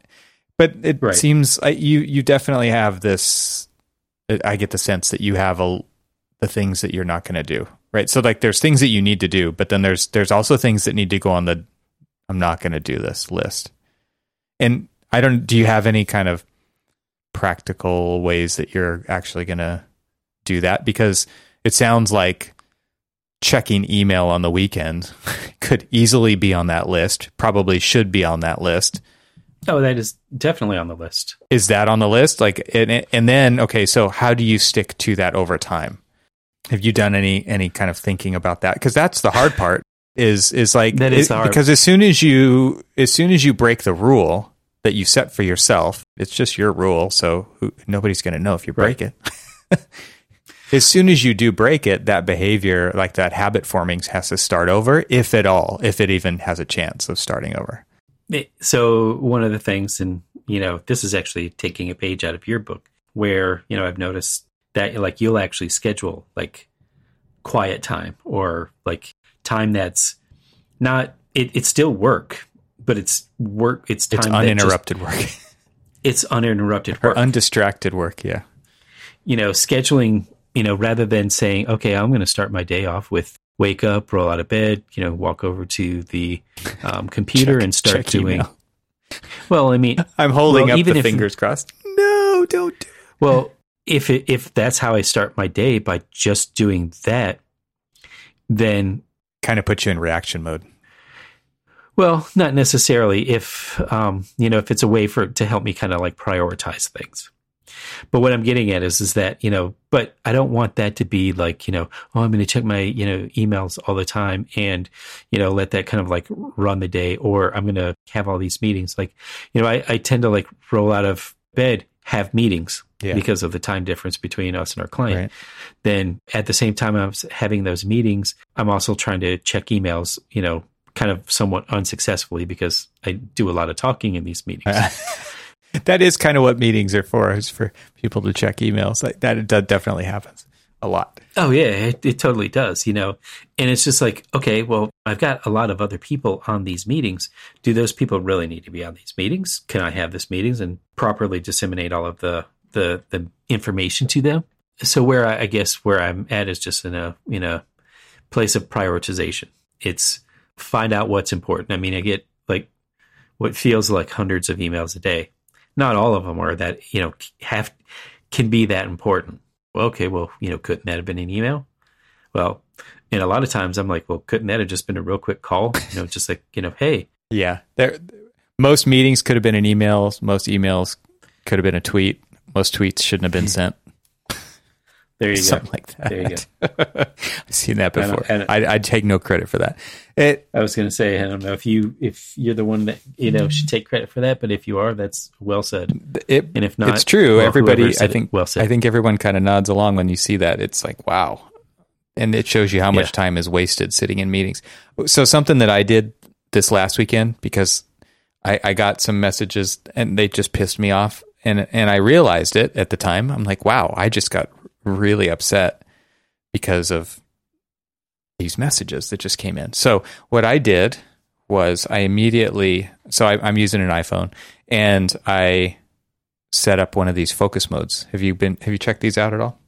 But it right. seems uh, you you definitely have this. I get the sense that you have a the things that you're not going to do, right? So like, there's things that you need to do, but then there's there's also things that need to go on the I'm not going to do this list. And I don't. Do you have any kind of practical ways that you're actually going to do that? Because it sounds like checking email on the weekend could easily be on that list, probably should be on that list. Oh, that is definitely on the list. Is that on the list? Like, and, and then, okay, so how do you stick to that over time? Have you done any any kind of thinking about that? Because that's the hard part. Is is like that is it, hard. because as soon as you as soon as you break the rule that you set for yourself, it's just your rule, so who, nobody's going to know if you break right. it. as soon as you do break it, that behavior, like that habit forming, has to start over, if at all, if it even has a chance of starting over. So, one of the things, and you know, this is actually taking a page out of your book, where you know I've noticed that like you'll actually schedule like quiet time or like time that's not it, it's still work, but it's work. It's time. It's uninterrupted just, work. it's uninterrupted work. Or undistracted work. Yeah. You know, scheduling you know, rather than saying, okay, I'm going to start my day off with wake up, roll out of bed, you know, walk over to the um, computer check, and start doing. Email. Well, I mean, I'm holding well, up even the if, fingers crossed. No, don't. Do well, if it, if that's how I start my day by just doing that, then kind of puts you in reaction mode. Well, not necessarily. If um, you know, if it's a way for to help me kind of like prioritize things. But what I'm getting at is, is that, you know, but I don't want that to be like, you know, oh, I'm going to check my, you know, emails all the time and, you know, let that kind of like run the day or I'm going to have all these meetings. Like, you know, I, I tend to like roll out of bed, have meetings yeah. because of the time difference between us and our client. Right. Then at the same time I'm having those meetings, I'm also trying to check emails, you know, kind of somewhat unsuccessfully because I do a lot of talking in these meetings. that is kind of what meetings are for, is for people to check emails. Like that, it definitely happens a lot. Oh yeah, it, it, totally does. You know, and it's just like, okay, well, I've got a lot of other people on these meetings. Do those people really need to be on these meetings? Can I have this meetings and properly disseminate all of the the the information to them? So where I, I guess where I'm at is just in a in a place of prioritization. It's find out what's important. I mean, I get like what feels like hundreds of emails a day not all of them are that you know have can be that important. Well, okay, well, you know, couldn't that have been an email? Well, and a lot of times I'm like, well, couldn't that have just been a real quick call? You know, just like you know, hey, yeah. There, most meetings could have been an email. Most emails could have been a tweet. Most tweets shouldn't have been sent. There you Something go. like that. There you go. I've seen that before. I, I, I take no credit for that. It, I was going to say, I don't know if you if you're the one that you know should take credit for that, but if you are, that's well said. It, and if not, it's true. Well, Everybody, I think, well said. I think everyone kind of nods along when you see that. It's like, wow, and it shows you how much yeah. time is wasted sitting in meetings. So something that I did this last weekend because I, I got some messages and they just pissed me off and and I realized it at the time. I'm like, wow, I just got really upset because of these messages that just came in. So what I did was I immediately so I, I'm using an iPhone and I set up one of these focus modes. Have you been have you checked these out at all?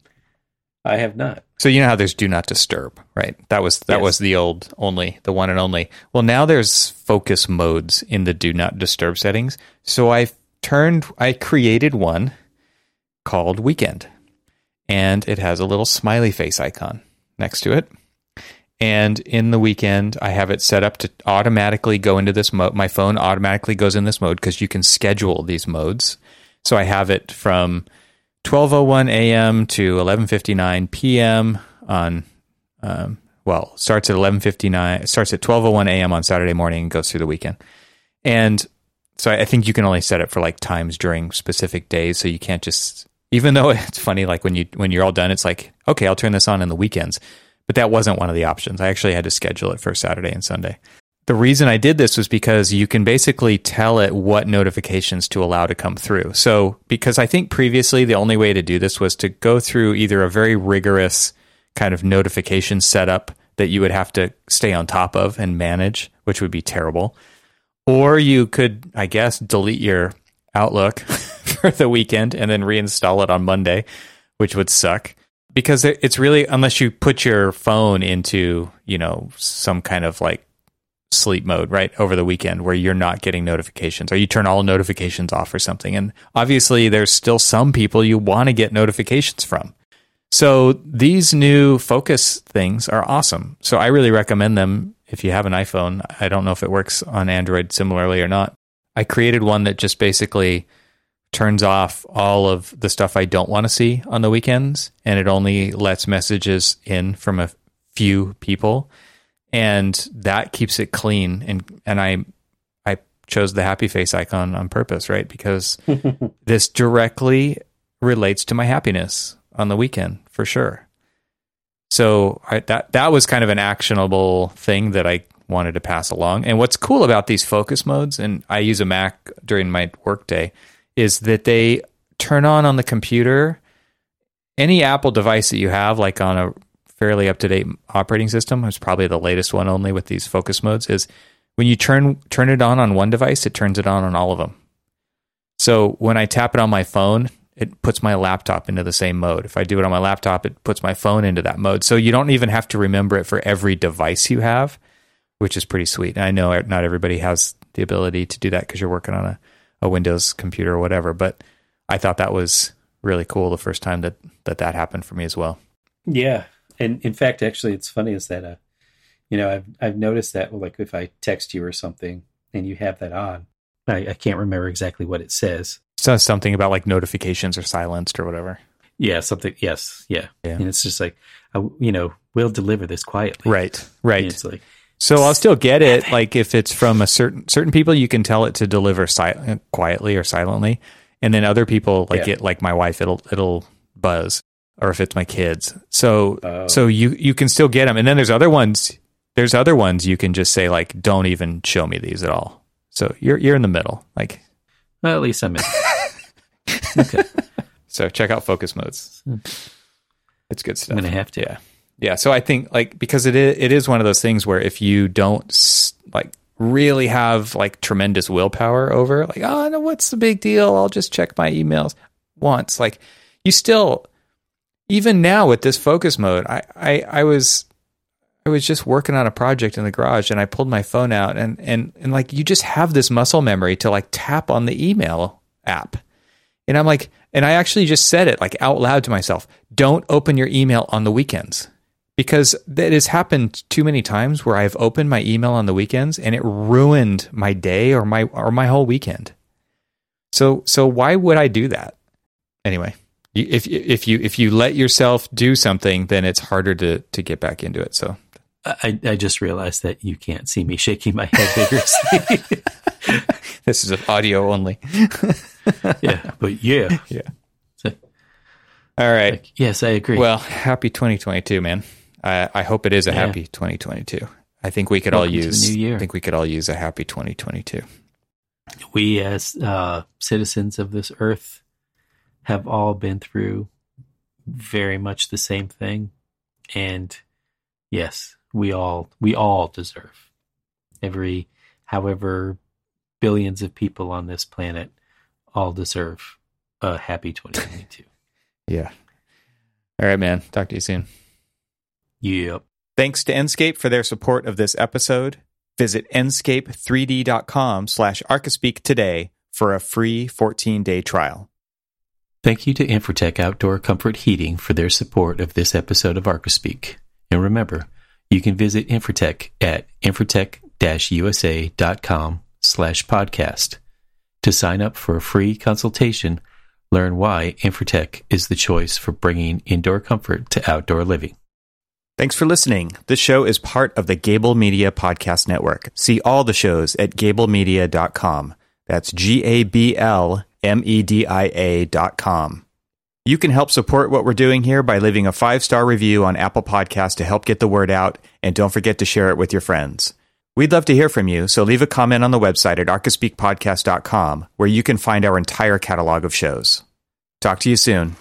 I have not. So you know how there's do not disturb, right? That was that Yes. was the old only, the one and only. Well, now there's focus modes in the do not disturb settings. So I turned I created one called weekend. And it has a little smiley face icon next to it. And in the weekend, I have it set up to automatically go into this mode. My phone automatically goes in this mode because you can schedule these modes. So I have it from 12:01 a.m. to 11:59 p.m. on um, well, starts at 11:59 starts at 12:01 a.m. on Saturday morning and goes through the weekend. And so I I think you can only set it for like times during specific days so you can't just even though it's funny like when you when you're all done it's like okay, I'll turn this on in the weekends. But that wasn't one of the options. I actually had to schedule it for Saturday and Sunday. The reason I did this was because you can basically tell it what notifications to allow to come through. So, because I think previously the only way to do this was to go through either a very rigorous kind of notification setup that you would have to stay on top of and manage, which would be terrible. Or you could, I guess, delete your Outlook for the weekend and then reinstall it on Monday, which would suck. Because it's really unless you put your phone into you know some kind of like sleep mode right over the weekend where you're not getting notifications or you turn all notifications off or something. And obviously there's still some people you want to get notifications from. So these new focus things are awesome. So i really recommend them. If you have an iphone i don't know if it works on android similarly or not. I created one that just basically turns off all of the stuff I don't want to see on the weekends, and it only lets messages in from a few people, and that keeps it clean. and And I I chose the happy face icon on purpose, right? Because this directly relates to my happiness on the weekend for sure. So I, that that was kind of an actionable thing that I wanted to pass along. And what's cool about these focus modes, and I use a Mac during my workday, is that they turn on on the computer any Apple device that you have, like on a fairly up to date operating system. It's probably the latest one only with these focus modes. Is when you turn turn it on on one device, it turns it on on all of them. So when I tap it on my phone, it puts my laptop into the same mode. If I do it on my laptop, it puts my phone into that mode. So you don't even have to remember it for every device you have, which is pretty sweet. And I know not everybody has the ability to do that because you're working on a, a Windows computer or whatever, but I thought that was really cool the first time that that, that happened for me as well. Yeah, and in fact, actually, it's funny is that uh, you know, I've I've noticed that well, like if I text you or something and you have that on, I, I can't remember exactly what it says. So something about like notifications are silenced or whatever. Yeah, something. Yes, yeah, Yeah. and it's just like, uh, you know, we'll deliver this quietly. Right, And right. it's like, So I'll still get it. Like if it's from a certain certain people, you can tell it to deliver si- quietly or silently, and then other people like Yeah. it. Like my wife, it'll it'll buzz, or if it's my kids. So Oh. so you you can still get them, and then there's other ones. There's other ones you can just say like, don't even show me these at all. So you're you're in the middle. Like well, at least I'm in. okay, so, check out focus modes. Hmm. It's good stuff. I'm gonna have to. Yeah. Yeah. So I think like because it is, it is one of those things where if you don't like really have like tremendous willpower over like oh no what's the big deal I'll just check my emails once like you still even now with this focus mode I I, I was I was just working on a project in the garage and I pulled my phone out and and and like you just have this muscle memory to like tap on the email app and I'm like, and I actually just said it like out loud to myself don't open your email on the weekends because that has happened too many times where I've opened my email on the weekends and it ruined my day or my or my whole weekend. So so why would I do that? Anyway, if if you if you let yourself do something, then it's harder to to get back into it. So I, I just realized that you can't see me shaking my head vigorously. this is audio only. yeah, but yeah, Yeah. So, All right. like, yes, I agree. Well, happy 2022, man. I, I hope it is a Yeah. happy 2022. I think we could Welcome all use. new year. I think we could all use a happy 2022. we as uh, citizens of this earth have all been through very much the same thing. And yes, we all we all deserve every however billions of people on this planet all deserve a happy 2022. yeah. All right, man. Talk to you soon. Yep. Thanks to Enscape for their support of this episode. Visit enscape3d.com slash archispeak today for a free 14-day trial. Thank you to Infratech Outdoor Comfort Heating for their support of this episode of ArchiSpeak. And remember, you can visit Infratech at infratech-usa.com slash podcast. To sign up for a free consultation, learn why Infratech is the choice for bringing indoor comfort to outdoor living. Thanks for listening. This show is part of the Gable Media Podcast Network. See all the shows at gablemedia.com. That's G A B L M E D I A dot com. You can help support what we're doing here by leaving a five star review on Apple Podcasts to help get the word out, and don't forget to share it with your friends. We'd love to hear from you, so leave a comment on the website at archispeakpodcast.com, where you can find our entire catalog of shows. Talk to you soon.